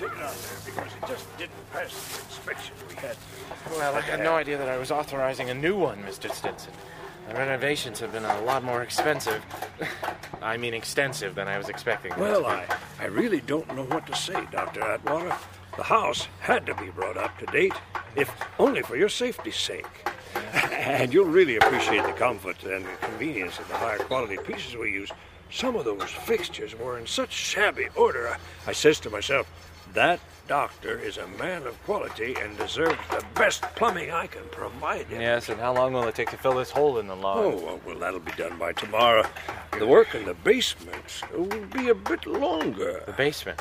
take it out there because it just didn't pass the inspection we had. Well, I had no idea that I was authorizing a new one, Mr. Stinson. The renovations have been a lot more expensive. I mean, extensive than I was expecting. Well. I, I really don't know what to say, Dr. Atwater. The house had to be brought up to date, if only for your safety's sake. And you'll really appreciate the comfort and the convenience of the higher quality pieces we use. Some of those fixtures were in such shabby order. I, I says to myself, that doctor is a man of quality and deserves the best plumbing I can provide him. Yes, and how long will it take to fill this hole in the lawn? Oh, well, well, that'll be done by tomorrow. The work in the basement will be a bit longer. The basement.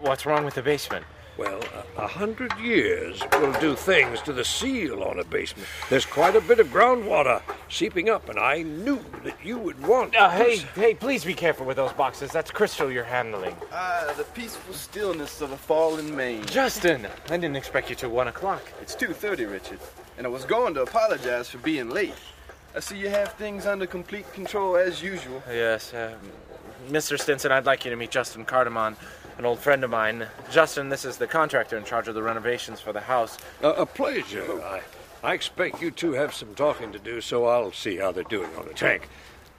What's wrong with the basement? Well, a, a hundred years will do things to the seal on a basement. There's quite a bit of groundwater seeping up, and I knew that you would want. Uh, hey, hey, please be careful with those boxes. That's crystal you're handling. Ah, the peaceful stillness of a fallen Maine. Justin, I didn't expect you till one o'clock. It's 2.30, Richard, and I was going to apologize for being late. I see you have things under complete control as usual. Yes, uh, Mr. Stinson, I'd like you to meet Justin Cardamon, an old friend of mine. Justin, this is the contractor in charge of the renovations for the house. A, a pleasure. I, I expect you two have some talking to do, so I'll see how they're doing on the tank.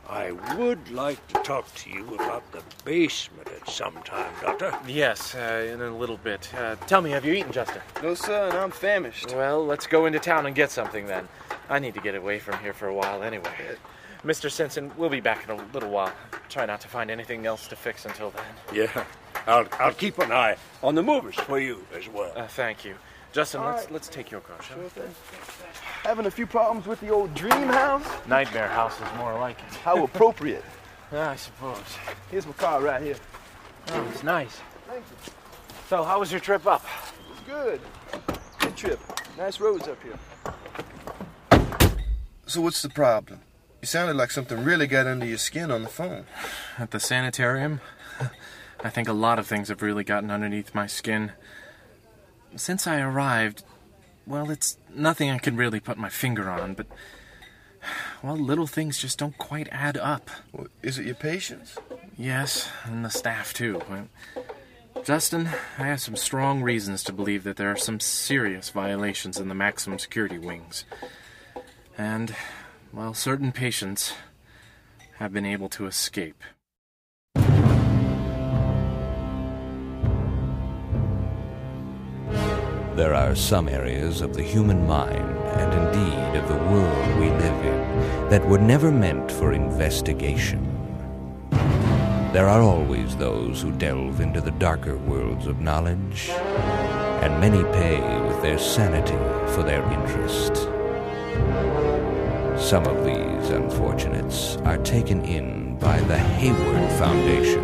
I would like to talk to you about the basement at some time, Doctor. Yes, uh, in a little bit. Uh, tell me, have you eaten, Justin? No, sir, and I'm famished. Well, let's go into town and get something then. I need to get away from here for a while anyway. Mr. Stinson, we'll be back in a little while. Try not to find anything else to fix until then. Yeah, I'll, I'll keep an eye on the movers for you as well. Uh, thank you. Justin, All let's right. let's take your car, shall we? Having a few problems with the old dream house? Nightmare house is more like it. How appropriate. I suppose. Here's my car right here. Oh, it's nice. Thank you. So, how was your trip up? It was good. Good trip. Nice roads up here. So what's the problem? You sounded like something really got under your skin on the phone. At the sanitarium? I think a lot of things have really gotten underneath my skin. Since I arrived, well, it's nothing I can really put my finger on, but. Well, little things just don't quite add up. Well, is it your patients? Yes, and the staff, too. Justin, I have some strong reasons to believe that there are some serious violations in the maximum security wings. And, well, certain patients have been able to escape. There are some areas of the human mind, and indeed of the world we live in, that were never meant for investigation. There are always those who delve into the darker worlds of knowledge, and many pay with their sanity for their interest. Some of these unfortunates are taken in by the Hayward Foundation,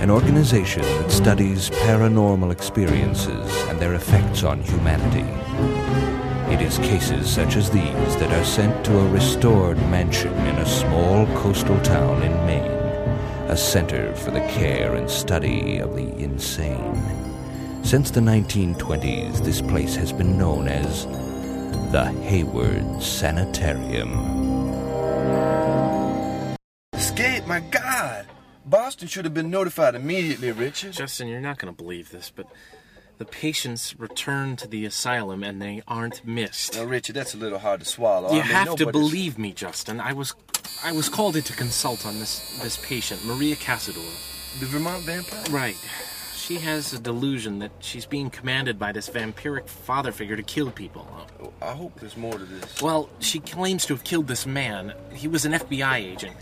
an organization that studies paranormal experiences and their effects on humanity. It is cases such as these that are sent to a restored mansion in a small coastal town in Maine, a center for the care and study of the insane. Since the 1920s, this place has been known as the Hayward Sanitarium. Boston should have been notified immediately, Richard. Justin, you're not going to believe this, but the patients return to the asylum and they aren't missed. Now, Richard, that's a little hard to swallow. You I mean, have to believe me, Justin. I was I was called in to consult on this this patient, Maria Casador. The Vermont vampire? Right. She has a delusion that she's being commanded by this vampiric father figure to kill people. Oh, I hope there's more to this. Well, she claims to have killed this man. He was an FBI agent.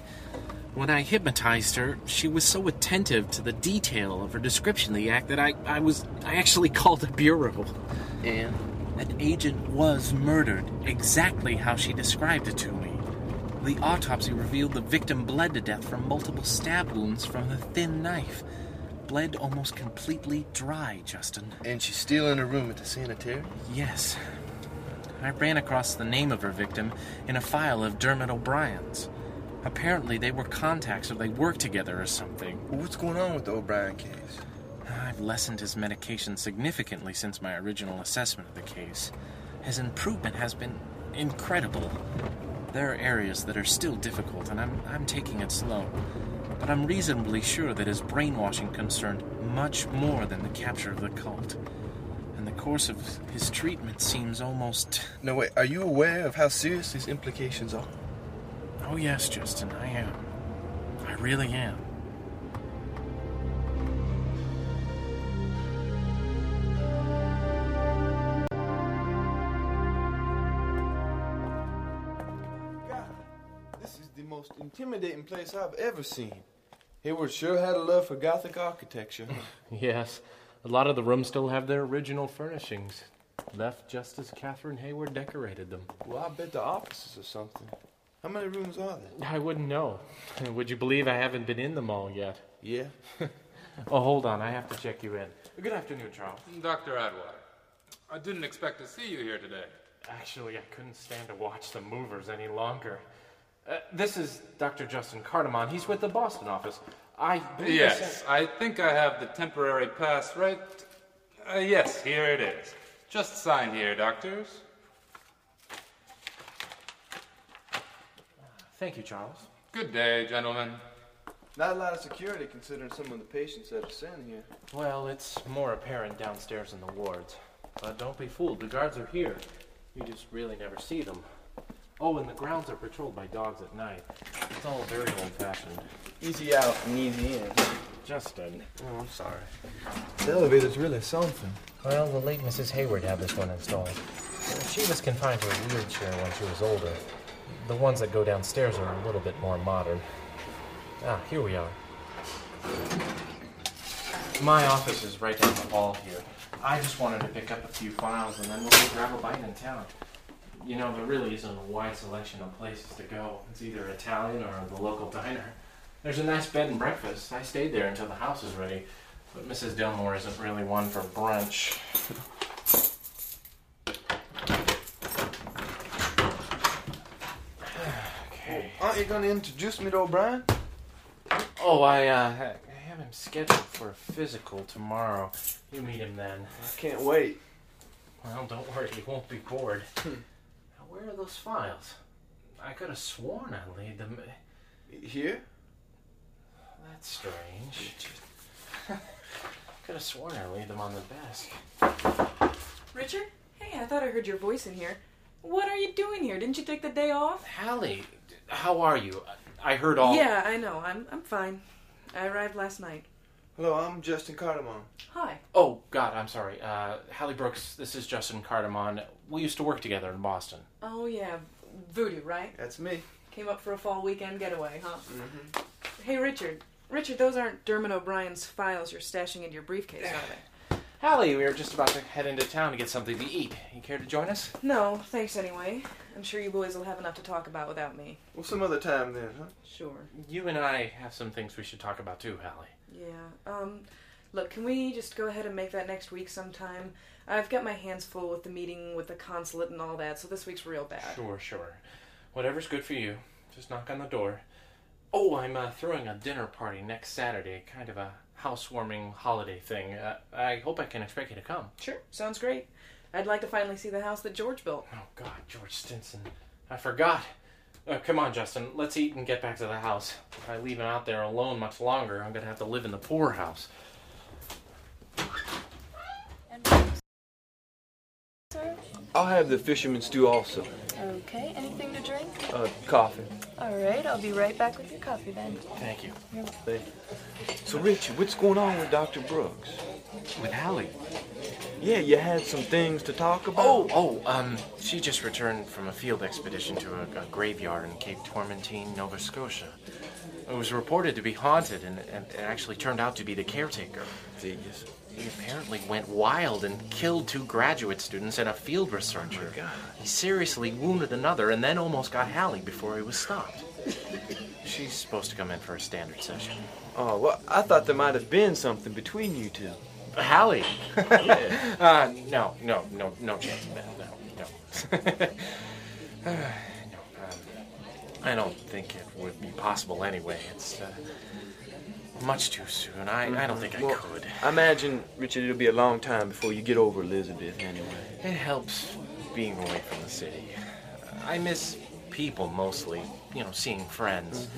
When I hypnotized her, she was so attentive to the detail of her description of the act that I, I was I actually called the bureau. And That agent was murdered exactly how she described it to me. The autopsy revealed the victim bled to death from multiple stab wounds from the thin knife. Bled almost completely dry, Justin. and she's still in her room at the sanitarium? Yes. I ran across the name of her victim in a file of Dermot O'Brien's. Apparently, they were contacts or they worked together or something. Well, what's going on with the O'Brien case? I've lessened his medication significantly since my original assessment of the case. His improvement has been incredible. There are areas that are still difficult, and I'm, I'm taking it slow. but I'm reasonably sure that his brainwashing concerned much more than the capture of the cult. And the course of his treatment seems almost. No, wait, are you aware of how serious these implications are? Oh, yes, Justin, I am. I really am. God, this is the most intimidating place I've ever seen. Hayward sure had a love for Gothic architecture. Yes, a lot of the rooms still have their original furnishings, left just as Catherine Hayward decorated them. well, I bet the offices or something. How many rooms are there? I wouldn't know. Would you believe I haven't been in them all yet? Yeah. Oh, hold on, I have to check you in. Good afternoon, Charles. Dr. Atwater, I didn't expect to see you here today. Actually, I couldn't stand to watch the movers any longer. Uh, this is Dr. Justin Cardamon. He's with the Boston office. I believe I Yes, sent- I think I have the temporary pass right. Uh, yes, here it is. Just sign here, doctors. Thank you, Charles. Good day, gentlemen. Not a lot of security considering some of the patients that are sent here. Well, it's more apparent downstairs in the wards. But don't be fooled, the guards are here. You just really never see them. Oh, and the grounds are patrolled by dogs at night. It's all very old fashioned. Easy out and easy in. Justin. Oh, I'm sorry. The elevator's really something. Well, the late Mrs. Hayward had this one installed. She was confined to a wheelchair when she was older. The ones that go downstairs are a little bit more modern. Ah, here we are. My office is right down the hall here. I just wanted to pick up a few files and then we'll go grab a bite in town. You know, there really isn't a wide selection of places to go. It's either Italian or the local diner. There's a nice bed and breakfast. I stayed there until the house is ready. But Mrs. Delmore isn't really one for brunch. Okay. Aren't you gonna introduce me to O'Brien? Oh, I, uh, I have him scheduled for a physical tomorrow. You meet him then. I can't wait. Well, don't worry, you won't be bored. now, where are those files? I could have sworn I laid them. Here? That's strange. I could have sworn I laid them on the desk. Richard? Hey, I thought I heard your voice in here. What are you doing here? Didn't you take the day off? Hallie, how are you? I heard all. Yeah, I know. I'm I'm fine. I arrived last night. Hello, I'm Justin Cardamon. Hi. Oh, God, I'm sorry. Uh, Hallie Brooks, this is Justin Cardamon. We used to work together in Boston. Oh yeah, Voodoo, right? That's me. Came up for a fall weekend getaway, huh? Mm-hmm. Hey, Richard. Richard, those aren't Dermot O'Brien's files you're stashing into your briefcase, are they? Hallie, we were just about to head into town to get something to eat. You care to join us? No, thanks anyway. I'm sure you boys will have enough to talk about without me. Well, some other time then, huh? Sure. You and I have some things we should talk about too, Hallie. Yeah. Um, look, can we just go ahead and make that next week sometime? I've got my hands full with the meeting with the consulate and all that, so this week's real bad. Sure, sure. Whatever's good for you. Just knock on the door. Oh, I'm uh, throwing a dinner party next Saturday, kind of a housewarming holiday thing. Uh, I hope I can expect you to come. Sure, sounds great. I'd like to finally see the house that George built. Oh, God, George Stinson. I forgot. Uh, come on, Justin. Let's eat and get back to the house. If I leave him out there alone much longer, I'm going to have to live in the poorhouse. Sir? I'll have the fisherman stew also. Okay, anything to drink? Uh, coffee. All right, I'll be right back with your coffee then. Thank you. So, Richie, what's going on with Dr. Brooks? With Hallie. Yeah, you had some things to talk about? Oh, oh, um, she just returned from a field expedition to a, a graveyard in Cape Tormentine, Nova Scotia. It was reported to be haunted, and, and it actually turned out to be the caretaker. Genius. He apparently went wild and killed two graduate students and a field researcher. He seriously wounded another and then almost got Hallie before he was stopped. She's supposed to come in for a standard session. Oh, well, I thought there might have been something between you two. Hallie? uh, no, no, no, no chance of that. No, no. No I don't think it would be possible anyway. It's uh, much too soon. I, I don't think I Well, could. I imagine, Richard, it'll be a long time before you get over Elizabeth anyway. It helps being away from the city. I miss people mostly, you know, seeing friends.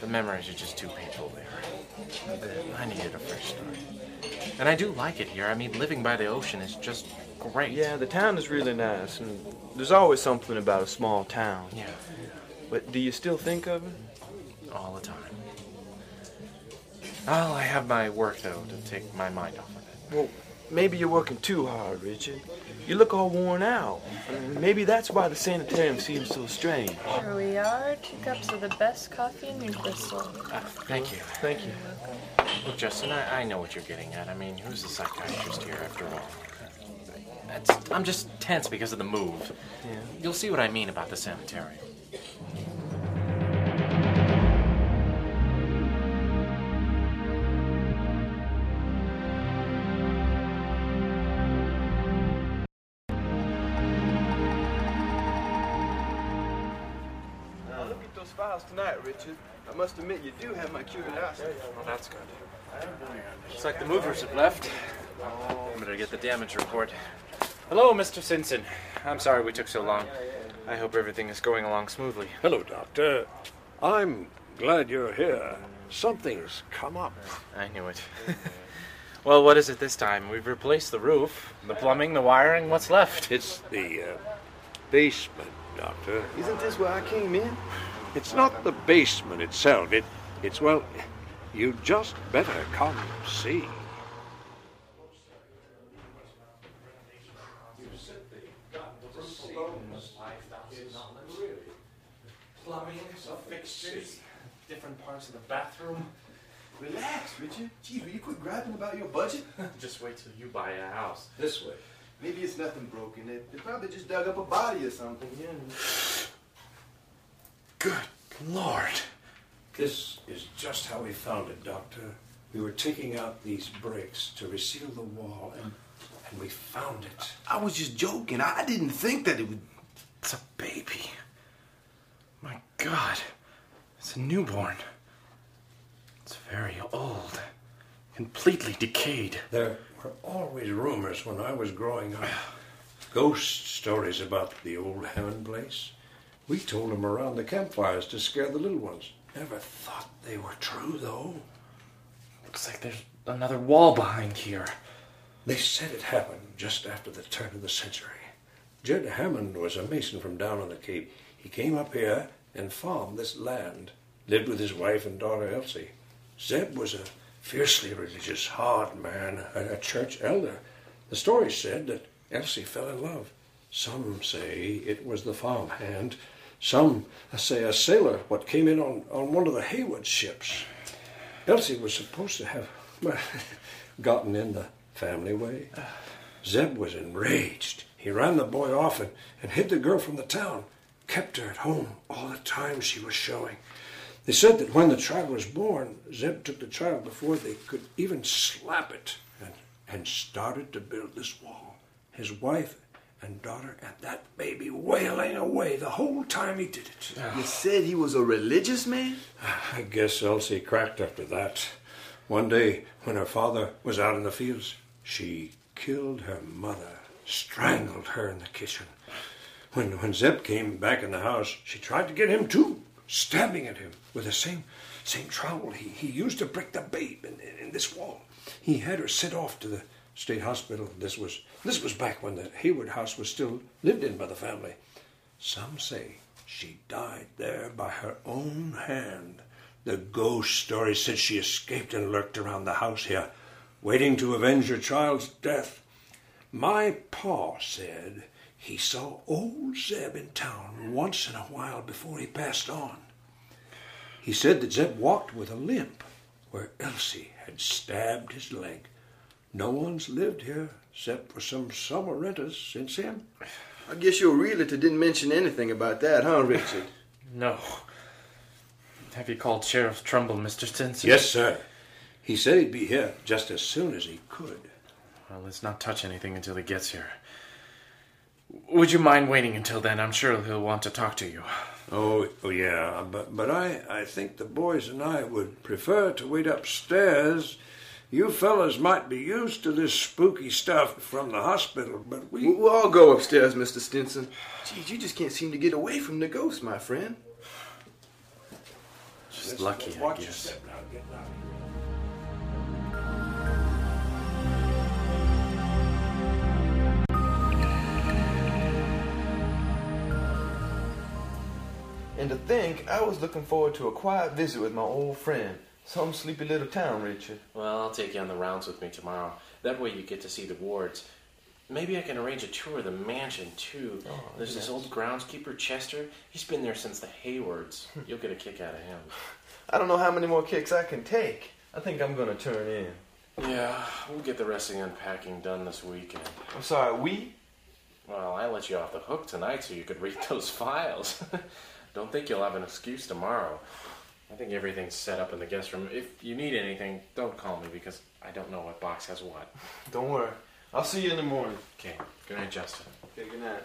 The memories are just too painful there. I needed a fresh start. And I do like it here. I mean, living by the ocean is just great. Yeah, the town is really nice, and there's always something about a small town. Yeah, But do you still think of it? all the time. Well, I have my work, though, to take my mind off of it. Well, maybe you're working too hard, Richard. You look all worn out. Maybe that's why the sanitarium seems so strange. Here we are, two cups of the best coffee in New Bristol. Uh, thank you. Thank you. Look, Justin, I, I know what you're getting at. I mean, who's the psychiatrist here, after all? That's, I'm just tense because of the move. Yeah. You'll see what I mean about the sanitarium. Files. I must admit, you do have my curiosity. Well, that's good. Looks like the movers have left. Better get the damage report. Hello, Mr. Simpson. I'm sorry we took so long. I hope everything is going along smoothly. Hello, Doctor. I'm glad you're here. Something's come up. I knew it. well, what is it this time? We've replaced the roof, the plumbing, the wiring. What's left? It's the uh, basement, Doctor. Isn't this where I came in? It's not the basement itself. It, it's, well, you just better come see. Plumbing, some fixtures, different parts of the bathroom. Relax, Richard. Gee, will you quit grabbing about your budget? Just wait till you buy a house. This way. Maybe it's nothing broken. They, they probably just dug up a body or something. Yeah. Good Lord. This is just how we found it, Doctor. We were taking out these bricks to reseal the wall, and, and we found it. I was just joking. I, didn't think that it would. It's a baby. My God. It's a newborn. It's very old. Completely decayed. There were always rumors when I was growing up. Ghost stories about the old Hammond place. We told them around the campfires to scare the little ones. Never thought they were true, though. Looks like there's another wall behind here. They said it happened just after the turn of the century. Jed Hammond was a mason from down on the Cape. He came up here and farmed this land, lived with his wife and daughter Elsie. Zeb was a fiercely religious, hard man, a, a church elder. The story said that Elsie fell in love. Some say it was the farmhand. Some say a sailor what came in on, on one of the Hayward ships. Elsie was supposed to have gotten in the family way. Zeb was enraged. He ran the boy off and, and hid the girl from the town, kept her at home all the time she was showing. They said that when the child was born, Zeb took the child before they could even slap it and, and started to build this wall. His wife and daughter and that baby wailing away the whole time he did it. Ah. You said he was a religious man? Ah, I guess Elsie cracked after that. One day, when her father was out in the fields, she killed her mother, strangled her in the kitchen. When, when Zeb came back in the house, she tried to get him too, stabbing at him with the same, same trowel he, he used to break the babe in, in, in this wall. He had her sent off to the state hospital. This was, this was back when the Hayward house was still lived in by the family. Some say she died there by her own hand. The ghost story said she escaped and lurked around the house here, waiting to avenge her child's death. My pa said he saw old Zeb in town once in a while before he passed on. He said that Zeb walked with a limp where Elsie had stabbed his leg. No one's lived here except for some summer renters since then. I guess your realtor didn't mention anything about that, huh, Richard? No. Have you called Sheriff Trumbull, Mr. Stinson? Yes, sir. He said he'd be here just as soon as he could. Well, let's not touch anything until he gets here. Would you mind waiting until then? I'm sure he'll want to talk to you. Oh, oh yeah, but but I, I think the boys and I would prefer to wait upstairs. You fellas might be used to this spooky stuff from the hospital, but we. We'll all go upstairs, Mr. Stinson. Geez, you just can't seem to get away from the ghost, my friend. Just lucky, I Watch your guess. step now, get out. And to think, I was looking forward to a quiet visit with my old friend. Some sleepy little town, Richard. Well, I'll take you on the rounds with me tomorrow. That way you get to see the wards. Maybe I can arrange a tour of the mansion, too. Oh, There's this old groundskeeper, Chester. He's been there since the Haywards. Hmm. You'll get a kick out of him. I don't know how many more kicks I can take. I think I'm gonna turn in. Yeah, we'll get the rest of the unpacking done this weekend. I'm sorry, we? Well, I let you off the hook tonight so you could read those files. Don't think you'll have an excuse tomorrow. I think everything's set up in the guest room. If you need anything, don't call me because I don't know what box has what. Don't worry. I'll see you in the morning. Okay, good night, Justin. Okay, good night.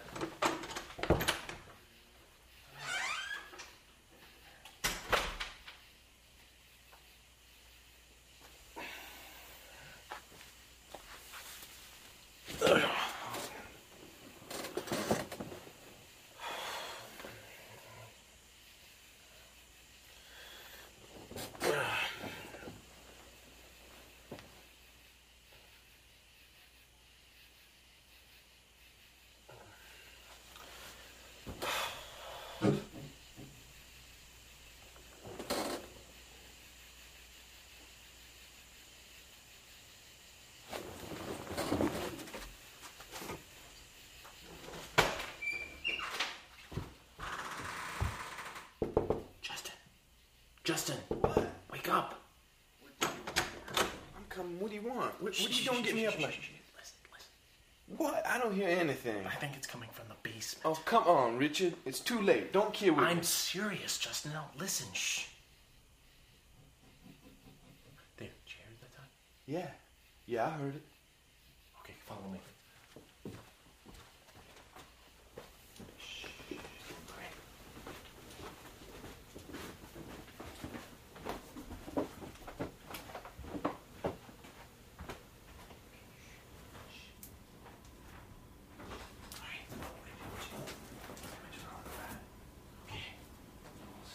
Justin! Justin! what? Wake up! I'm coming. What do you want? What, what are you doing getting me up like? Listen, listen. What? I don't hear anything. I think it's coming from the basement. Oh, come on, Richard. It's too late. Don't with I'm me. serious, Justin. Now listen, shh. There, did you hear that time? Yeah. Yeah, I heard it. Okay, follow me.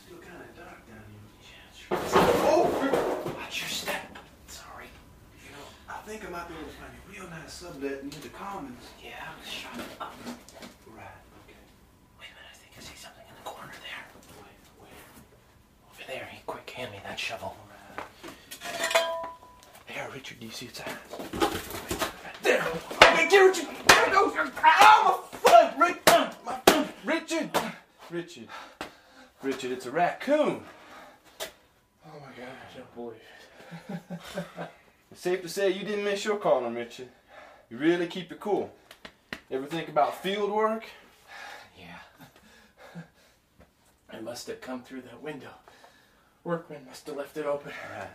Still kind of dark down here. Oh! Watch your step. Sorry. You know, I think I might be able to find a real nice sublet near the Commons. Yeah, shut up. Right. Okay. Wait a minute, I think I see something in the corner there. Wait, where? Over there. Hey, quick, hand me that shovel. There, Richard. Do you see its eyes? There. Hey, dear Richard! There it goes! Ow, oh, my foot! Rick, my foot! Richard! Richard. Richard, it's a raccoon. Oh my god, I don't believe it. It's safe to say you didn't miss your calling, Richard. You really keep it cool. Ever think about field work? Yeah. I must have come through that window. Workman must have left it open. Right.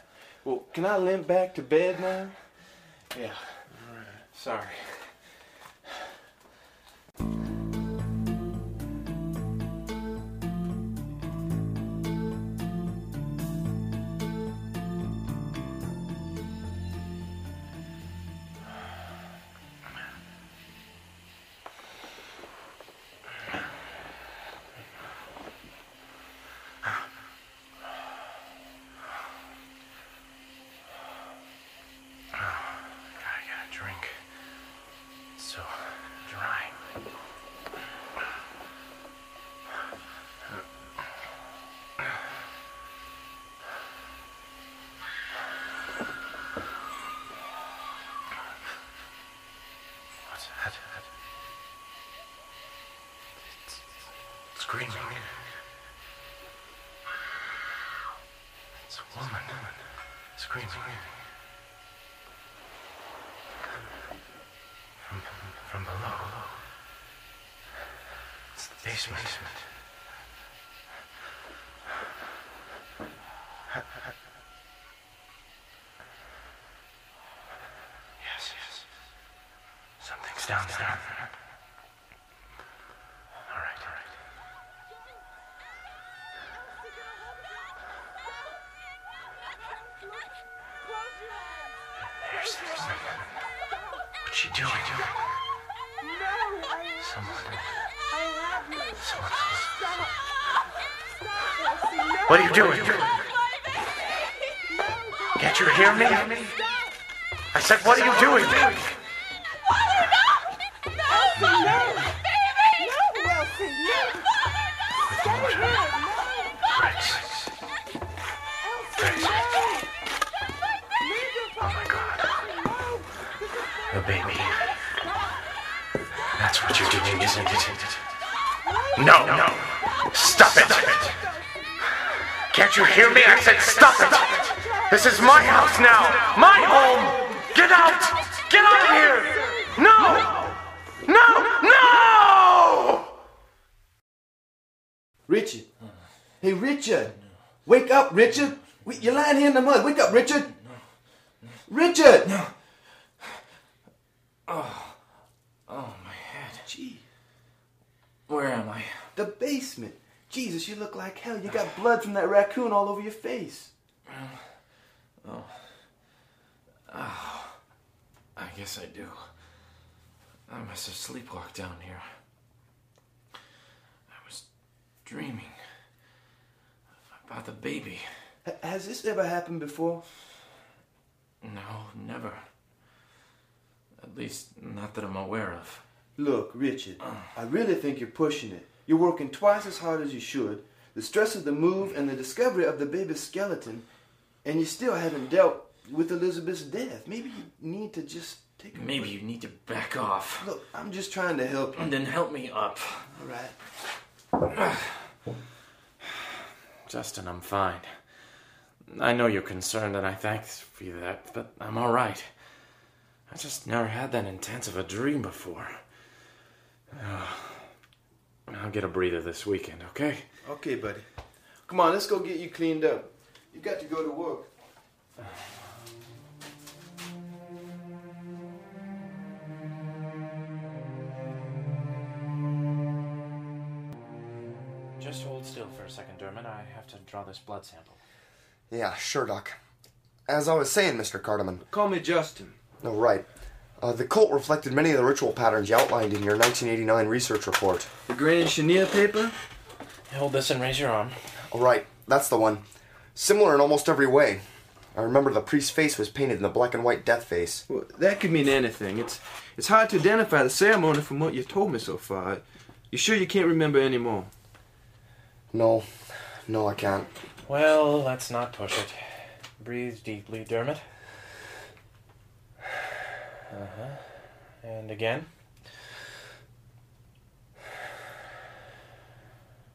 Well, can I limp back to bed now? Yeah. All right. Sorry. Screaming. From, from below. It's the basement. Yes, yes. Something's down there. What's she doing? Someone. Someone. What are you doing? Can't you hear me? I said, what are you doing? Isn't it? No, no. Stop it. Can't you hear me? I said stop it. This is my house now. My home. Get out. Get out of here. No. No. No. Richard. Hey, Richard. Wake up, Richard. You're lying here in the mud. Wake up, Richard. Richard. No. Oh, my head. Gee. Where am I? The basement. Jesus, you look like hell. You got blood from that raccoon all over your face. Oh. Oh. I guess I do. I must have sleepwalked down here. I was dreaming about the baby. H- has this ever happened before? No, never. At least, not that I'm aware of. Look, Richard, I really think you're pushing it. You're working twice as hard as you should. The stress of the move and the discovery of the baby's skeleton, and you still haven't dealt with Elizabeth's death. Maybe you need to just take a Maybe you need to back off. Look, I'm just trying to help you. And then help me up. All right. Justin, I'm fine. I know you're concerned, and I thank you for that, but I'm all right. I just never had that intense of a dream before. I'll get a breather this weekend, okay? Okay, buddy. Come on, let's go get you cleaned up. You got to go to work. Just hold still for a second, Dermot. I have to draw this blood sample. Yeah, sure, Doc. As I was saying, Mr. Cardamon. Call me Justin. No, right. Uh, the cult reflected many of the ritual patterns you outlined in your 1989 research report. The Grand Chenier paper? Hold this and raise your arm. All right, that's the one. Similar in almost every way. I remember the priest's face was painted in the black and white death face. Well, that could mean anything. It's it's hard to identify the ceremony from what you've told me so far. You sure you can't remember any more? No, no, I can't. Well, let's not push it. Breathe deeply, Dermot. Uh huh. And again.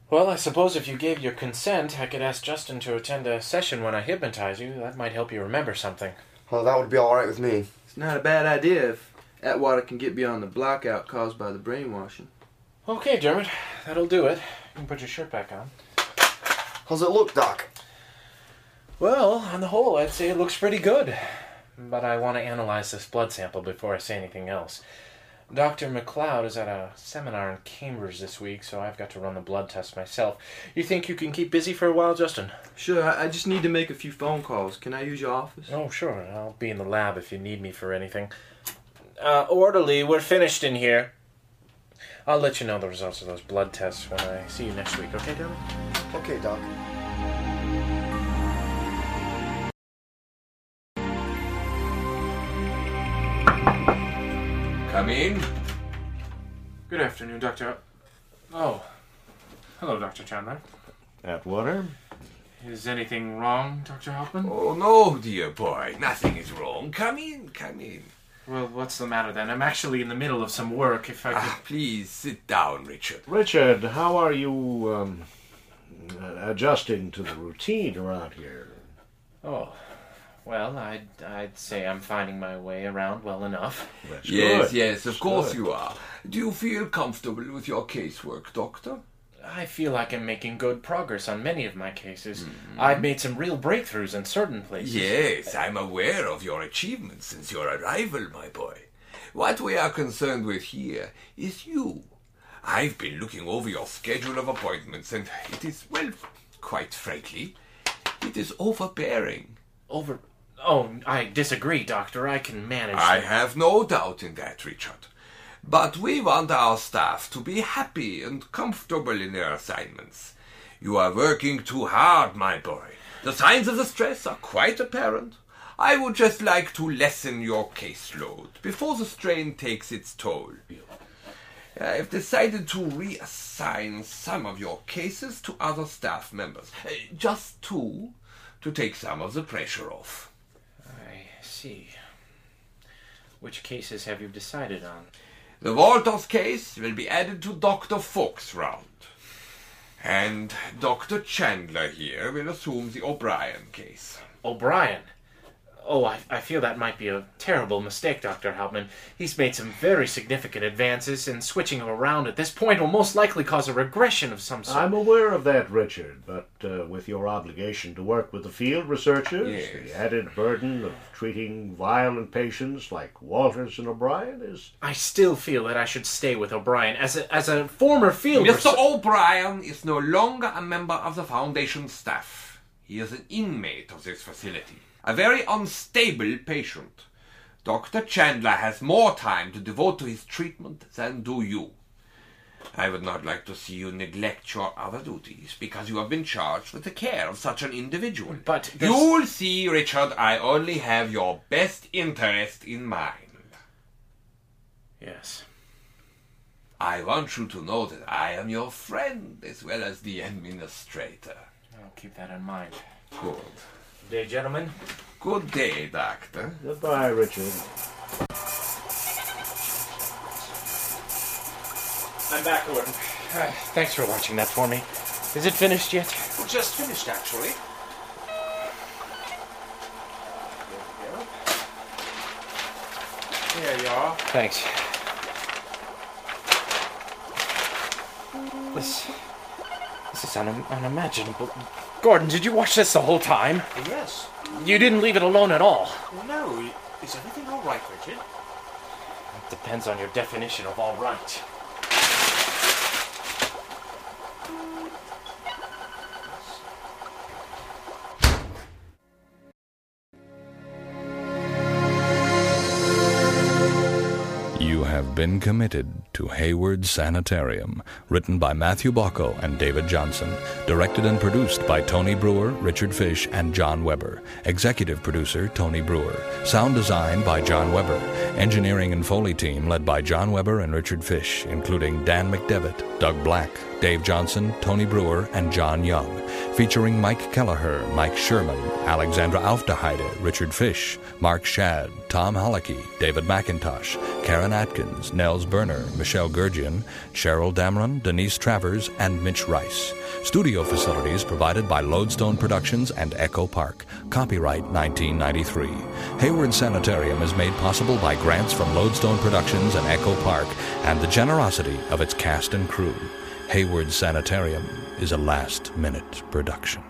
Well, I suppose if you gave your consent, I could ask Justin to attend a session when I hypnotize you. That might help you remember something. Well, that would be all right with me. It's not a bad idea if Atwater can get beyond the blackout caused by the brainwashing. Okay, Dermot, that'll do it. You can put your shirt back on. How's it look, Doc? Well, on the whole, I'd say it looks pretty good. But I want to analyze this blood sample before I say anything else. Dr. McLeod is at a seminar in Cambridge this week, so I've got to run the blood test myself. You think you can keep busy for a while, Justin? Sure, I, I just need to make a few phone calls. Can I use your office? Oh, sure. I'll be in the lab if you need me for anything. Uh, orderly, we're finished in here. I'll let you know the results of those blood tests when I see you next week, okay, Dermot? Okay, Doc. Come. Good afternoon, Doctor. Oh. Hello, Dr. Chandler. Atwater? Is anything wrong, Dr. Hoffman? Oh, no, dear boy. Nothing is wrong. Come in, come in. Well, what's the matter then? I'm actually in the middle of some work. If I could. Ah, please sit down, Richard. Richard, how are you um, adjusting to the routine around here? Oh. Well, I'd, I'd say I'm finding my way around well enough. That's yes, good. yes, of That's course good. you are. Do you feel comfortable with your casework, Doctor? I feel like I'm making good progress on many of my cases. Mm-hmm. I've made some real breakthroughs in certain places. Yes, I'm aware of your achievements since your arrival, my boy. What we are concerned with here is you. I've been looking over your schedule of appointments, and it is, well, quite frankly, it is overbearing. Over. Oh, I disagree, Doctor. I can manage. I have no doubt in that, Richard. But we want our staff to be happy and comfortable in their assignments. You are working too hard, my boy. The signs of the stress are quite apparent. I would just like to lessen your caseload before the strain takes its toll. I've decided to reassign some of your cases to other staff members. Uh, Just two, to take some of the pressure off. See. Which cases have you decided on? The Walters case will be added to Dr. Fox's round. And Dr. Chandler here will assume the O'Brien case. O'Brien. Oh, I, I feel that might be a terrible mistake, Dr. Hauptman. He's made some very significant advances, and switching him around at this point will most likely cause a regression of some sort. I'm aware of that, Richard, but uh, with your obligation to work with the field researchers, Yes. the added burden of treating violent patients like Walters and O'Brien is. I still feel that I should stay with O'Brien. As a, as a former field Mr. research- O'Brien is no longer a member of the Foundation staff. He is an inmate of this facility, a very unstable patient. Dr. Chandler has more time to devote to his treatment than do you. I would not like to see you neglect your other duties because you have been charged with the care of such an individual. But there's- you'll see, Richard, I only have your best interest in mind. Yes. I want you to know that I am your friend as well as the administrator. I'll keep that in mind. Good. Good day, gentlemen. Good day, Doctor. Goodbye, Richard. I'm back, Gordon. Uh, thanks for watching that for me. Is it finished yet? Just finished, actually. There you are. Thanks. This. This is un- unimaginable. Gordon, did you watch this the whole time? Yes. You didn't leave it alone at all. No. Is everything all right, Richard? It depends on your definition of all right. Been committed to Hayward Sanitarium, written by Matthew Bocco and David Johnson, directed and produced by Tony Brewer, Richard Fish, and John Weber, executive producer Tony Brewer, sound design by John Weber, engineering and Foley team led by John Weber and Richard Fish, including Dan McDevitt, Doug Black, Dave Johnson, Tony Brewer, and John Young, featuring Mike Kelleher, Mike Sherman, Alexandra Aufderheide, Richard Fish, Mark Shad, Tom Holicky, David McIntosh, Karen Atkins, Nels Berner, Michelle Gurgian, Cheryl Damron, Denise Travers, and Mitch Rice. Studio facilities provided by Lodestone Productions and Echo Park. Copyright 1993. Hayward Sanitarium is made possible by grants from Lodestone Productions and Echo Park and the generosity of its cast and crew. Hayward Sanitarium is a last minute production.